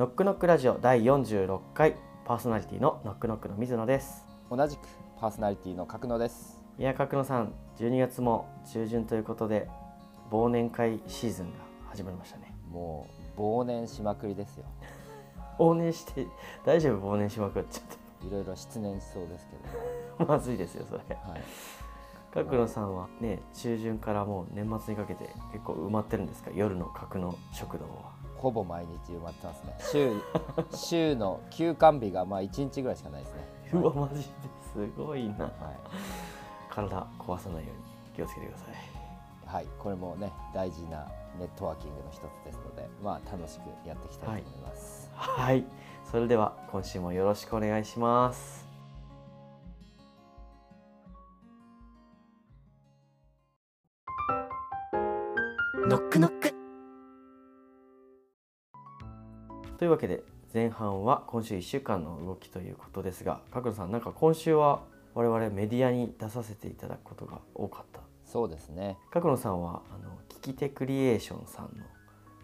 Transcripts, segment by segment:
ノックノックラジオ第46回パーソナリティのノックノックの水野です。同じくパーソナリティの角野です。いや角野さん12月も中旬ということで忘年会シーズンが始まりましたね。もう忘年しまくりですよ。忘年して大丈夫？忘年しまくっちゃっいろいろ失念しそうですけて まずいですよそれ。ど、はい、角野さんはね中旬からもう年末にかけて結構埋まってるんですか？夜の角野食堂はほぼ毎日埋まってますね。週 週の休館日がまあ1日ぐらいしかないですね。うわマジですごいな。は体壊さないように気をつけてください。い、はい、これもね大事なネットワーキングの一つですのでまあ楽しくやっていきたいと思います、はい。それでは今週もよろしくお願いしますというわけで前半は今週1週間の動きということですが角野さんなんか今週は我々メディアに出させていただくことが多かった？そうですね。角野さんはあの聞き手クリエーションさんの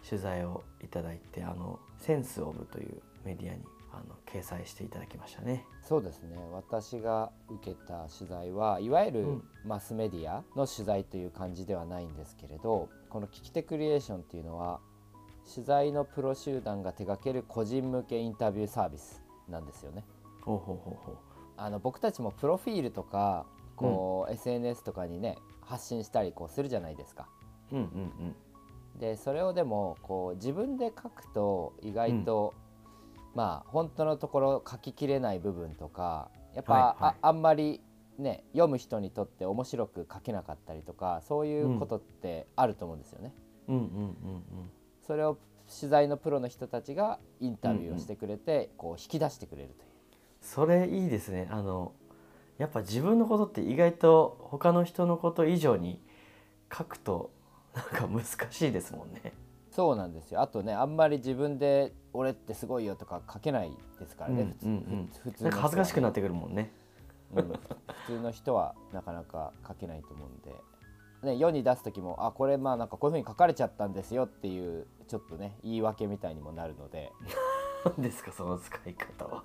取材をいただいてあのセンスオブというメディアにあの掲載していただきましたね。そうですね。私が受けた取材はいわゆるうん。マスメディアの取材という感じではないんですけれどこの聞き手クリエーションっていうのは取材のプロ集団が手掛ける個人向けインタビューサービスなんですよね。ほうほうほうほあの僕たちもプロフィールとかこう、SNS とかにね発信したりこうするじゃないですか。ううんうんでそれをでもこう自分で書くと意外と、まあ本当のところ書ききれない部分とかやっぱ、はいはいああんまりね読む人にとって面白く書けなかったりとかそういうことってあると思うんですよね。うんうんうんうんそれを取材のプロの人たちがインタビューをしてくれて、こう引き出してくれるという。それいいですね。あのやっぱ自分のことって意外と他の人のこと以上に書くとなんか難しいですもんね。そうなんですよ。あとねあんまり自分で「俺ってすごいよ」とか書けないですからね、うん普通うんうん。普通なんか恥ずかしくなっってくるもんね。うん、普通の人はなかなか書けないと思うんで、ね、世に出す時もあこれまあなんかこういうふうに書かれちゃったんですよっていうちょっとね言い訳みたいにもなるので。何ですかその使い方は。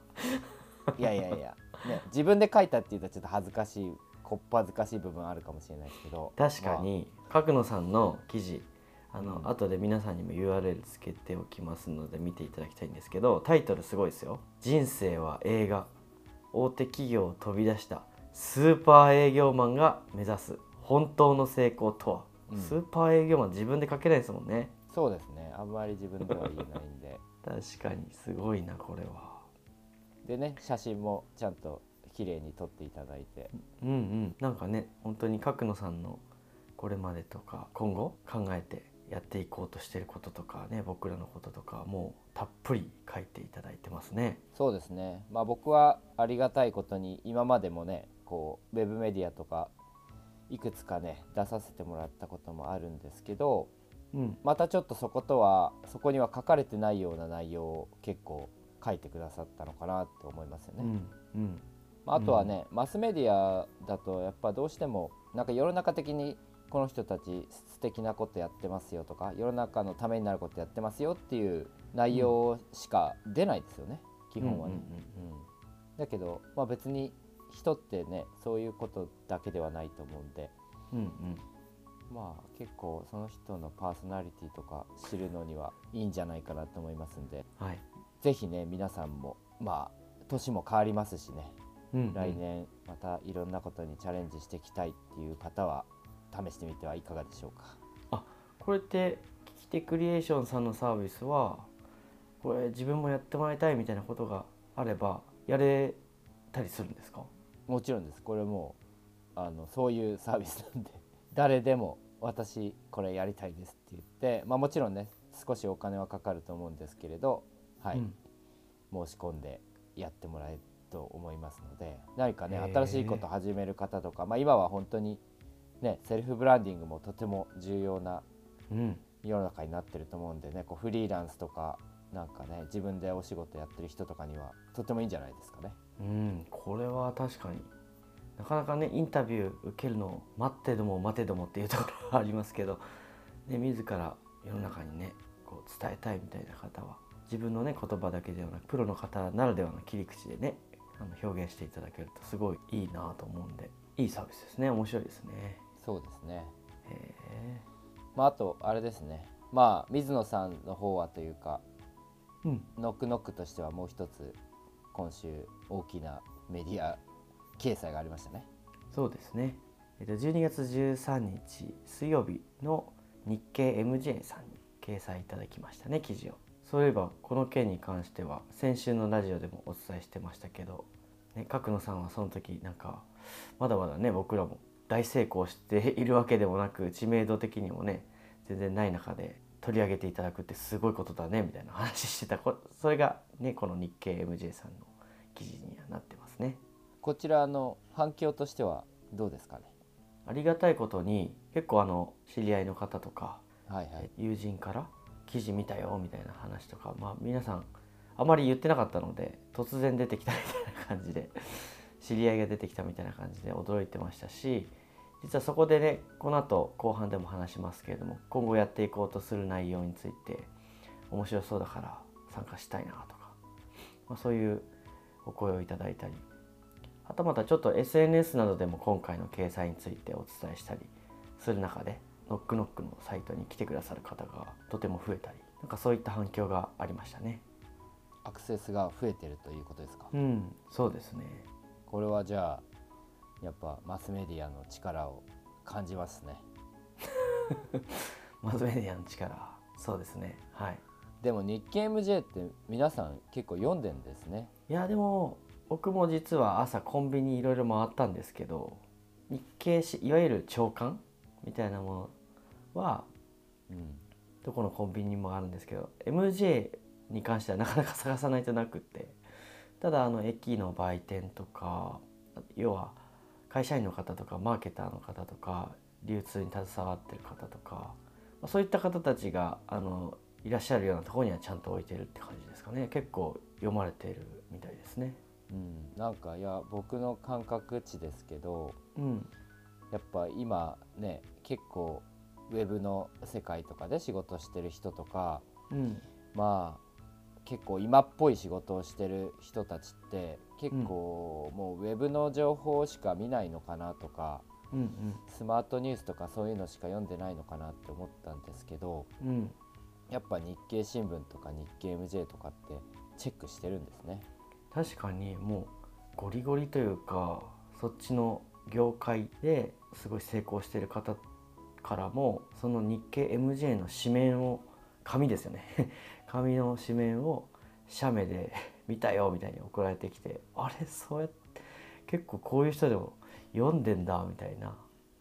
いやいやいや、ね、自分で書いたっていうとちょっと恥ずかしいこっぱ恥ずかしい部分あるかもしれないですけど。確かに角野さんの記事あの、うん。後で皆さんにも URL つけておきますので見ていただきたいんですけどタイトルすごいですよ「人生は映画大手企業を飛び出したスーパー営業マンが目指す本当の成功とは」うん。スーパー営業マン自分で書けないですもんねそうですね。あんまり自分では言えないんで。確かにすごいなこれは。でね写真もちゃんと綺麗に撮っていただいて。うんうん。なんかね本当に角野さんのこれまでとか今後考えてやっていこうとしてることとかね僕らのこととかもうたっぷり書いていただいてますね。そうですね。まあ僕はありがたいことに今までもねこうウェブメディアとかいくつかね出させてもらったこともあるんですけどうん、またちょっとそことはそこには書かれてないような内容を結構書いてくださったのかなって思いますよね。うん、うん、まあ、あとはね、マスメディアだとやっぱどうしてもなんか世の中的にこの人たち素敵なことやってますよとか世の中のためになることやってますよっていう内容しか出ないですよね、基本はね。うん。だけど、まあ、別に人ってねそういうことだけではないと思うんで。うん、うん、まあ結構その人のパーソナリティとか知るのにはいいんじゃないかなと思いますんではい。ぜひね皆さんもまあ年も変わりますしねうん来。年またいろんなことにチャレンジしていきたいっていう方は試してみてはいかがでしょうかこれって聞き手クリエーションさんのサービスはこれ自分もやってもらいたいみたいなことがあればやれたりするんですか？もちろんですこれもうあのそういうサービスなんで誰でも私これやりたいですって言って、まあ、もちろんね少しお金はかかると思うんですけれど、はい。うん。申し込んでやってもらえると思いますので何かね新しいこと始める方とか、まあ、今は本当にねセルフブランディングもとても重要なうん、世の中になってると思うんでねこうフリーランスとかなんかね自分でお仕事やってる人とかにはとてもいいんじゃないですかね。うん、これは確かになかなかねインタビュー受けるのを待ってども待てどもっていうところはありますけど、ね、自ら世の中にねこう伝えたいみたいな方は自分のね言葉だけではなくプロの方ならではの切り口でねあの表現していただけるとすごいいいなと思うんでいいサービスですね。面白いですね。そうですね。へえまああとあれですね。まあ水野さんの方はというかうん。ノックノックとしてはもう一つ今週大きなメディア掲載がありましたね。そうですね、えっと、12月13日水曜日の日経 MJ さんに掲載いただきましたね記事を。そういえばこの件に関しては先週のラジオでもお伝えしてましたけど、ね、角野さんはその時なんかまだまだね僕らも大成功しているわけでもなく知名度的にもね全然ない中で取り上げていただくってすごいことだねみたいな話してたそれがねこの日経 MJ さんの記事にはなってますね。こちらの反響としてはどうですかね？ありがたいことに結構あの知り合いの方とかはいはい。友人から記事見たよみたいな話とかまあ皆さんあまり言ってなかったので突然出てきたみたいな感じで知り合いが出てきたみたいな感じで驚いてましたし実はそこでねこの後後半でも話しますけれども今後やっていこうとする内容について面白そうだから参加したいなとか、まあ、そういうお声をいただいたりはたまたちょっと SNS などでも今回の掲載についてお伝えしたりする中でノックノックのサイトに来てくださる方がとても増えたりなんかそういった反響がありましたね。アクセスが増えてるということですか、うんそうですね。これはじゃあやっぱマスメディアの力を感じますね。マスメディアの力そうですね。はい。でも日経 MJ って皆さん結構読んでんですね。いやでも僕も実は朝コンビニいろいろ回ったんですけど日経しいわゆる朝刊？みたいなものはうんどこのコンビニにもあるんですけど MJ に関してはなかなか探さないとなくって。ただあの駅の売店とか要は会社員の方とかマーケターの方とか流通に携わってる方とかまそういった方たちがあのいらっしゃるようなとこにはちゃんと置いてるって感じですかね。結構読まれてるみたいですね。うん、なんかいや僕の感覚値ですけどうん、やっぱ今ね結構ウェブの世界とかで仕事してる人とかうん、まあ結構今っぽい仕事をしてる人たちって結構もうウェブの情報しか見ないのかなとかうん、スマートニュースとかそういうのしか読んでないのかなって思ったんですけどうん、うん、やっぱ日経新聞とか日経 MJ とかってチェックしてるんですね。確かにもうゴリゴリというかそっちの業界ですごい成功してる方からもその日経 MJ の紙面を紙ですよね。紙の紙面を写メで見たよみたいに送られてきてあれ？そうやって結構こういう人でも読んでんだみたいな、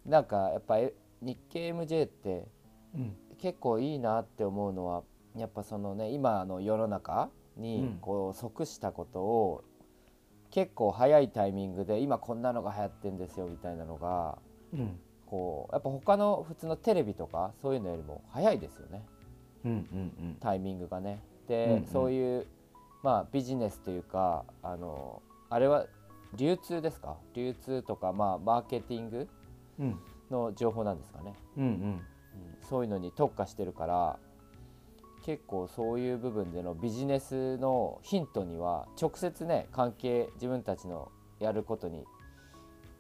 なんかやっぱえ日経 MJ ってうん、結構いいなって思うのはやっぱそのね今の世の中うにん。こう即したことを結構早いタイミングで今こんなのが流行ってんですよみたいなのがうん。こうやっぱ他の普通のテレビとかそういうのよりも早いですよね。うんうんタイミングがね。うんで、うん。そういうまあビジネスというかあのあれは流通ですか？流通とかまあマーケティングの情報なんですかね。うんうん。うん。そういうのに特化してるから結構そういう部分でのビジネスのヒントには直接ね関係自分たちのやることに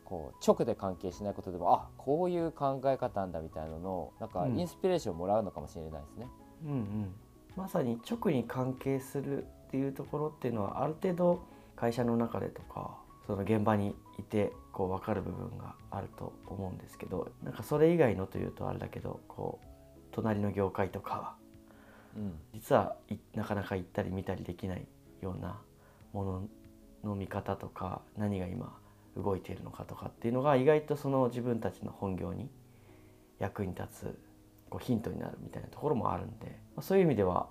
こう直で関係しないことでもあこういう考え方なんだみたいなののなんかうんインスピレーションもらうのかもしれないですね。うんうん、まさに直に関係するっていうところっていうのはある程度会社の中でとかその現場にいてこう分かる部分があると思うんですけどなんかそれ以外のというとあれだけどこう隣の業界とかうん実はなかなか行ったり見たりできないようなものの見方とか何が今動いているのかとかっていうのが意外とその自分たちの本業に役に立つこうヒントになるみたいなところもあるんで、まあ、そういう意味では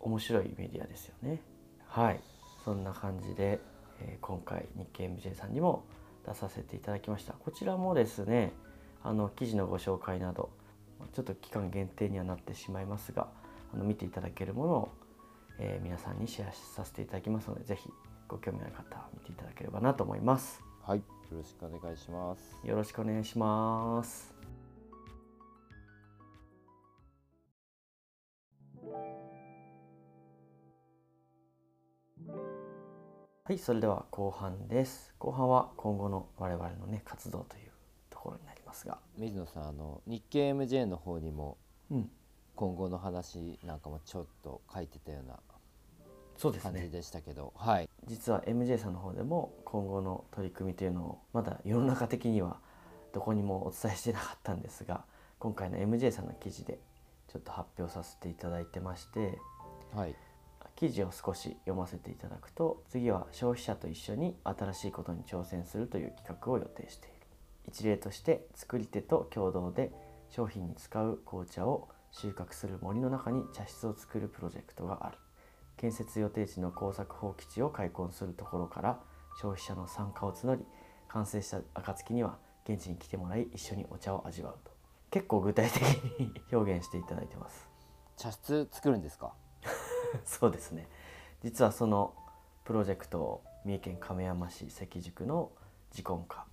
面白いメディアですよね。はい。そんな感じで、えー今回日経 MJ さんにも出させていただきました。こちらもですねあの記事のご紹介などちょっと期間限定にはなってしまいますがあの見ていただけるものを、えー、皆さんにシェアさせていただきますので是非ご興味ある方見ていただければなと思います。はいよろしくお願いします。よろしくお願いします。はい、それでは後半です。後半は今後の我々のね活動というところになりますが、水野さんあの日経 MJ の方にも、うん、今後の話なんかもちょっと書いてたようなそうですね。感じでしたけど、はい。実は MJ さんの方でも今後の取り組みというのをまだ世の中的にはどこにもお伝えしてなかったんですが今回の MJ さんの記事でちょっと発表させていただいてましてはい。記事を少し読ませていただくと次は消費者と一緒に新しいことに挑戦するという企画を予定している。一例として作り手と共同で商品に使う紅茶を収穫する森の中に茶室を作るプロジェクトがある。建設予定地の工作放棄地を開墾するところから消費者の参加を募り完成した暁には現地に来てもらい一緒にお茶を味わうと。結構具体的に表現していただいてます。茶室作るんですか？そうですね。実はそのプロジェクトを三重県亀山市関宿の自婚家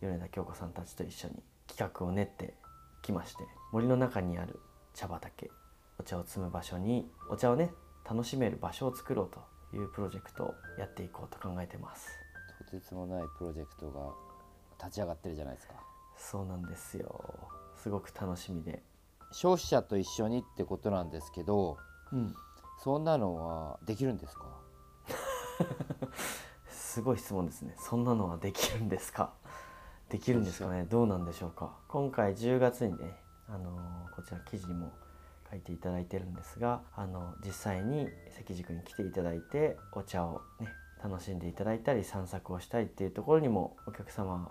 米田京子さんたちと一緒に企画を練ってきまして森の中にある茶畑お茶を摘む場所にお茶をね楽しめる場所を作ろうというプロジェクトをやっていこうと考えてます。とてつもないプロジェクトが立ち上がってるじゃないですか。そうなんですよ。すごく楽しみで。消費者と一緒にってことなんですけどうん。そんなのはできるんですか？すごい質問ですね。そんなのはできるんですか？できるんですかね？どうなんでしょうか？今回10月にね、あのこちら記事にも書いていただいてるんですが、あの実際に関宿に来ていただいてお茶をね楽しんでいただいたり散策をしたりっていうところにもお客様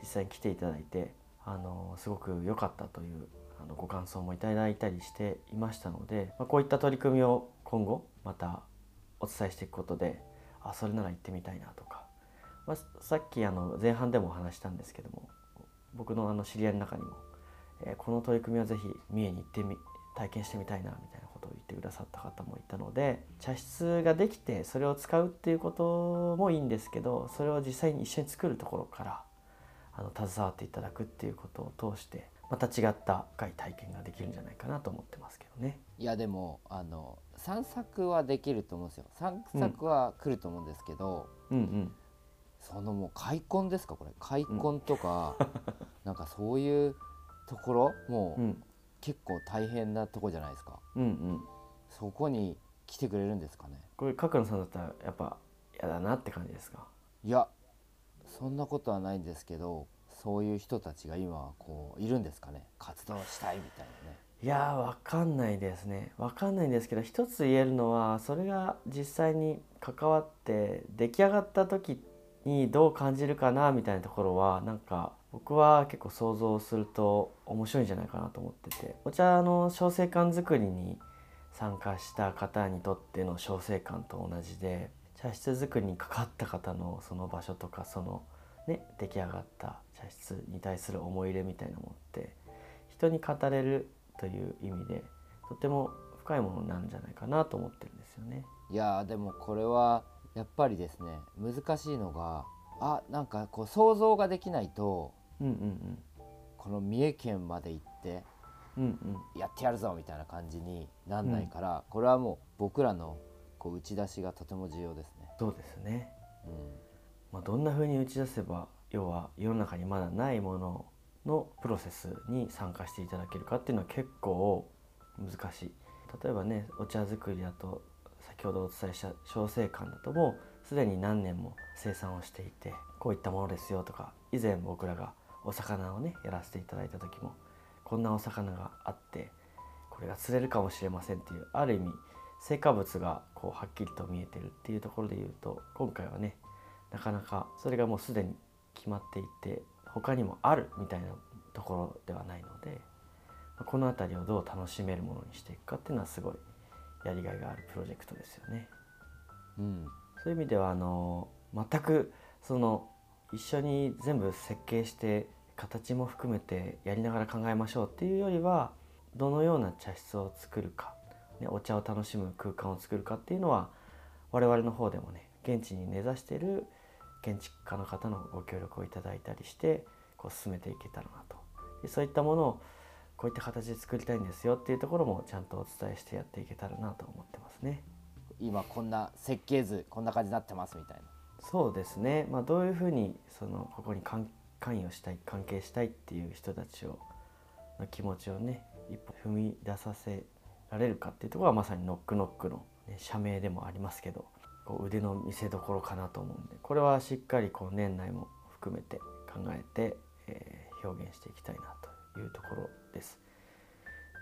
実際に来ていただいて、あのすごく良かったというあのご感想もいただいたりしていましたので、まあ、こういった取り組みを今後またお伝えしていくことであそれなら行ってみたいなとか、まあ、さっきあの前半でもお話したんですけども僕のあの知り合いの中にも、えーこの取り組みはぜひ三重に行ってみ体験してみたいなみたいなことを言ってくださった方もいたので茶室ができてそれを使うっていうこともいいんですけどそれを実際に一緒に作るところからあの携わっていただくっていうことを通してまた違った深い体験ができるんじゃないかなと思ってますけどね。いやでもあの散策はできると思うんですよ。散策は来ると思うんですけど、うんうん。そのもう開墾ですかこれ。開墾とか、なんかそういうところもう、うん。結構大変なとこじゃないですか。うんうん。そこに来てくれるんですかね。これ角野さんだったらやっぱ嫌だなって感じですか？いやそんなことはないんですけどそういう人たちが今こういるんですかね。活動したいみたいなね。いやーわかんないですね。わかんないんですけど一つ言えるのはそれが実際に関わって出来上がった時にどう感じるかなみたいなところはなんか僕は結構想像すると面白いんじゃないかなと思っててお茶の小生館作りに参加した方にとっての小生館と同じで茶室作りに関わった方のその場所とかそのね出来上がった茶室に対する思い入れみたいなものって人に語れるという意味でとても深いものなんじゃないかなと思ってるんですよね。いやでもこれはやっぱりですね難しいのがあなんかこう想像ができないとうんうんこの三重県まで行ってうんうん。うんやってやるぞみたいな感じになんないから、これはもう僕らのこう打ち出しがとても重要ですね。そうですね。うん。まあ、どんな風に打ち出せば要は世の中にまだないもののプロセスに参加していただけるかっていうのは結構難しい。例えばねお茶作りだと先ほどお伝えした小生館だともうすでに何年も生産をしていてこういったものですよとか以前僕らがお魚をねやらせていただいた時もこんなお魚があってこれが釣れるかもしれませんっていうある意味成果物がこうはっきりと見えてるっていうところで言うと今回はねなかなかそれがもうすでに決まっていて他にもあるみたいなところではないのでまあこの辺りをどう楽しめるものにしていくかっていうのはすごいやりがいがあるプロジェクトですよね。うんそういう意味ではあの全くその一緒に全部設計して形も含めてやりながら考えましょうっていうよりはどのような茶室を作るか、ね、お茶を楽しむ空間を作るかっていうのは我々の方でもね現地に根ざしてる建築家の方のご協力をいただいたりしてこう進めていけたらなとでそういったものをこういった形で作りたいんですよっていうところもちゃんとお伝えしてやっていけたらなと思ってますね。今こんな設計図こんな感じになってますみたいなそうですね、まあ、どういうふうにそのここに関与したい関係したいっていう人たちをの気持ちをね一歩踏み出させられるかっていうところはまさにノックノックの、ね、社名でもありますけどこう腕の見せ所かなと思うんでこれはしっかりこう年内も含めて考えて、えー表現していきたいなというところです。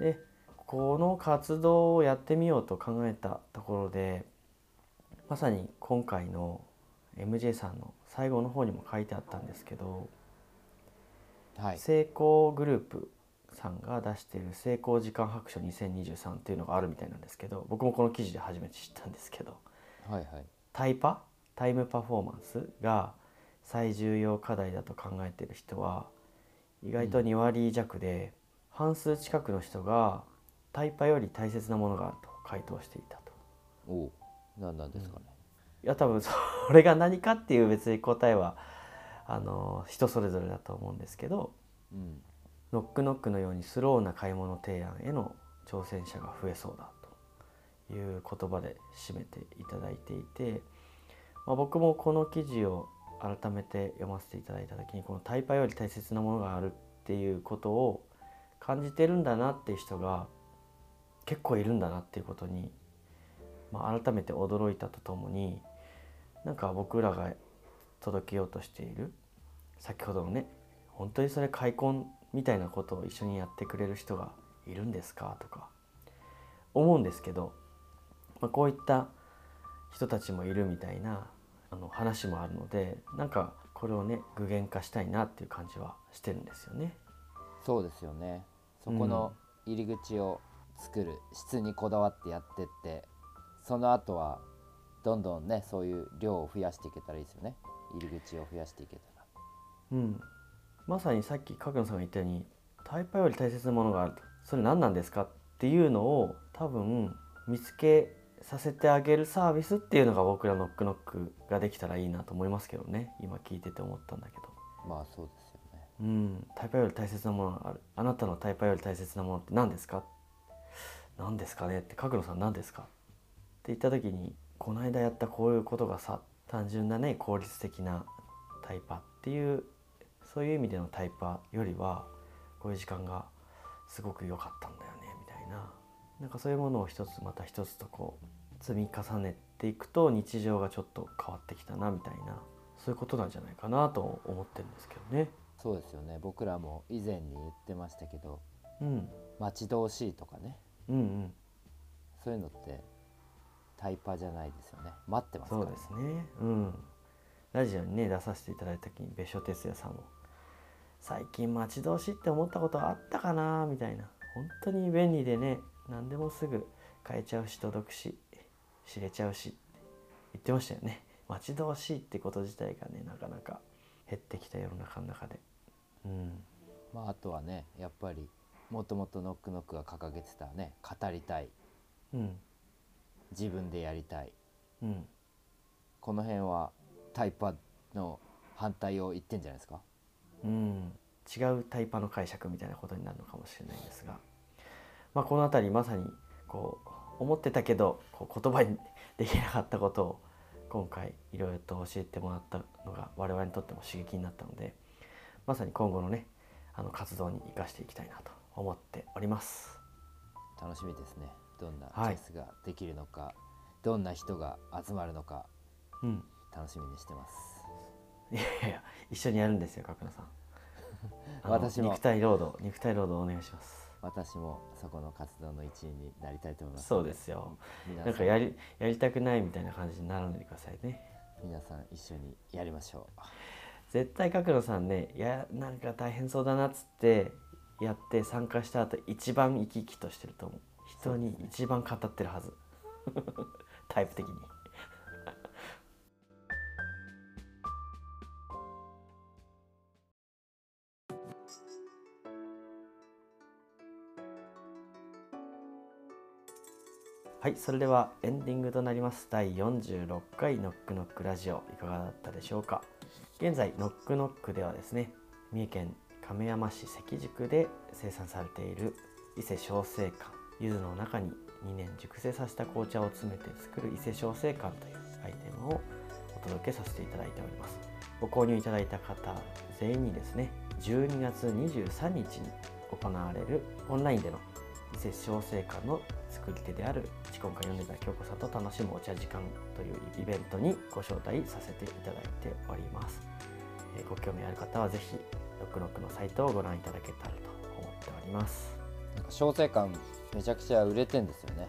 でこの活動をやってみようと考えたところでまさに今回の MJ さんの最後の方にも書いてあったんですけど、はい。成功グループさんが出している成功時間白書2023っていうのがあるみたいなんですけど僕もこの記事で初めて知ったんですけどはいはい。タイパ？タイムパフォーマンスが最重要課題だと考えている人は意外と2割弱で、半数近くの人がタイパより大切なものがあると回答していたと。おお何なんですかね、いや多分それが何かっていう別に答えはあの人それぞれだと思うんですけどうん。ノックノックのようにスローな買い物提案への挑戦者が増えそうだという言葉で締めていただいていて、まあ、僕もこの記事を改めて読ませていただいた時にこのタイパより大切なものがあるっていうことを感じてるんだなっていう人が結構いるんだなっていうことに、まあ、改めて驚いたとともになんか僕らが届けようとしている先ほどのね本当にそれ開墾みたいなことを一緒にやってくれる人がいるんですかとか思うんですけど、まあ、こういった人たちもいるみたいなあの話もあるのでなんかこれをね具現化したいなっていう感じはしてるんですよね。そうですよねそこの入り口を作る質にこだわってやってってその後はどんどんねそういう量を増やしていけたらいいですよね。入り口を増やしていけたら。うん、まさにさっき角野さんが言ったようにタイパより大切なものがあると。それ何なんですかっていうのを多分見つけさせてあげるサービスっていうのが僕らノックノックができたらいいなと思いますけどね。今聞いてて思ったんだけど。まあそうですよね。うん、タイパより大切なものがある。あなたのタイパより大切なものって何ですか？何ですかね？って角野さん何ですか？って言った時にこの間やったこういうことがさ単純なね効率的なタイパっていうそういう意味でのタイパよりはこういう時間がすごく良かったんだよねみたいな。なんかそういうものを一つまた一つとこう積み重ねていくと日常がちょっと変わってきたなみたいな。そういうことなんじゃないかなと思ってるんですけどね。そうですよね。僕らも以前に言ってましたけどうん。待ち遠しいとかね。うんうん。そういうのってタイパじゃないですよね。待ってますからそうですね。うん。ラジオにね出させていただいた時に別所哲也さんも「最近待ち遠しいって思ったことあったかな?」みたいな。本当に便利でね何でもすぐ買えちゃうし届くし知れちゃうしって言ってましたよね。待ち遠しいってこと自体がねなかなか減ってきた世の中の中で。うん。まああとはねやっぱりもともとノックノックが掲げてたね語りたい。うん自分でやりたい。うん。この辺はタイパの反対を言ってんじゃないですか？うん、違うタイパの解釈みたいなことになるのかもしれないんですが、まあ、この辺りまさにこう思ってたけどこう言葉にできなかったことを今回いろいろと教えてもらったのが我々にとっても刺激になったのでまさに今後のねあの活動に生かしていきたいなと思っております。楽しみですねどんなチはいェスができるのか、どんな人が集まるのかうん、楽しみにしてますいやいや一緒にやるんですよ角野さん。私も肉体労働肉体労働お願いします。私もそこの活動の一員になりたいと思いますそうですよ。なんかやりやりたくないみたいな感じにならないでくださいね。皆さん一緒にやりましょう絶対角野さんねいやなんか大変そうだなっつってやって参加した後一番生き生きとしてると思う人に一番語ってるはず。タイプ的に。はいそれではエンディングとなります。第46回ノックノックラジオ。いかがだったでしょうか。現在ノックノックではですね三重県亀山市関宿で生産されている伊勢小生館。柚子の中に2年熟成させた紅茶を詰めて作る伊勢小生館というアイテムをお届けさせていただいております。ご購入いただいた方全員にですね12月23日に行われるオンラインでの伊勢小生館の作り手である一根会米田京子さんと楽しむお茶時間というイベントにご招待させていただいております、ご興味ある方はぜひノックノックのサイトをご覧いただけたらと思っております。小生館めちゃくちゃ売れてんですよね。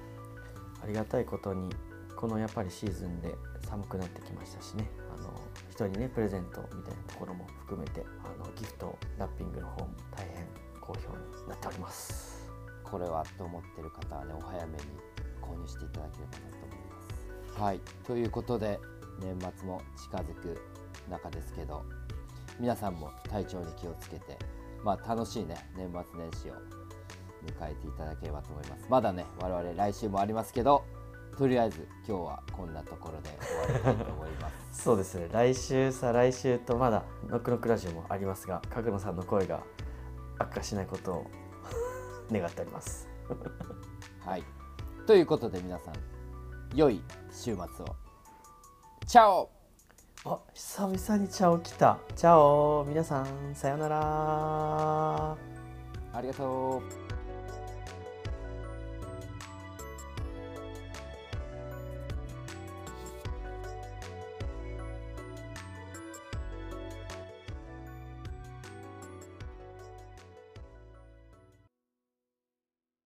ありがたいことにこのやっぱりシーズンで寒くなってきましたしね。あの人にねプレゼントみたいなところも含めてあのギフトラッピングの方も大変好評になっております。これはと思ってる方はねお早めに購入していただければなと思います。はい。ということで年末も近づく中ですけど皆さんも体調に気をつけてまあ楽しいね年末年始を迎えていただければと思います。まだね我々来週もありますけどとりあえず今日はこんなところで終わりたいと思います。そうですね。来週再来週とまだノックノックラジオもありますが角野さんの声が悪化しないことを願っております。はい。ということで皆さん良い週末を。チャオ！あ久々にチャオ来た。チャオ！皆さんさようなら。ありがとう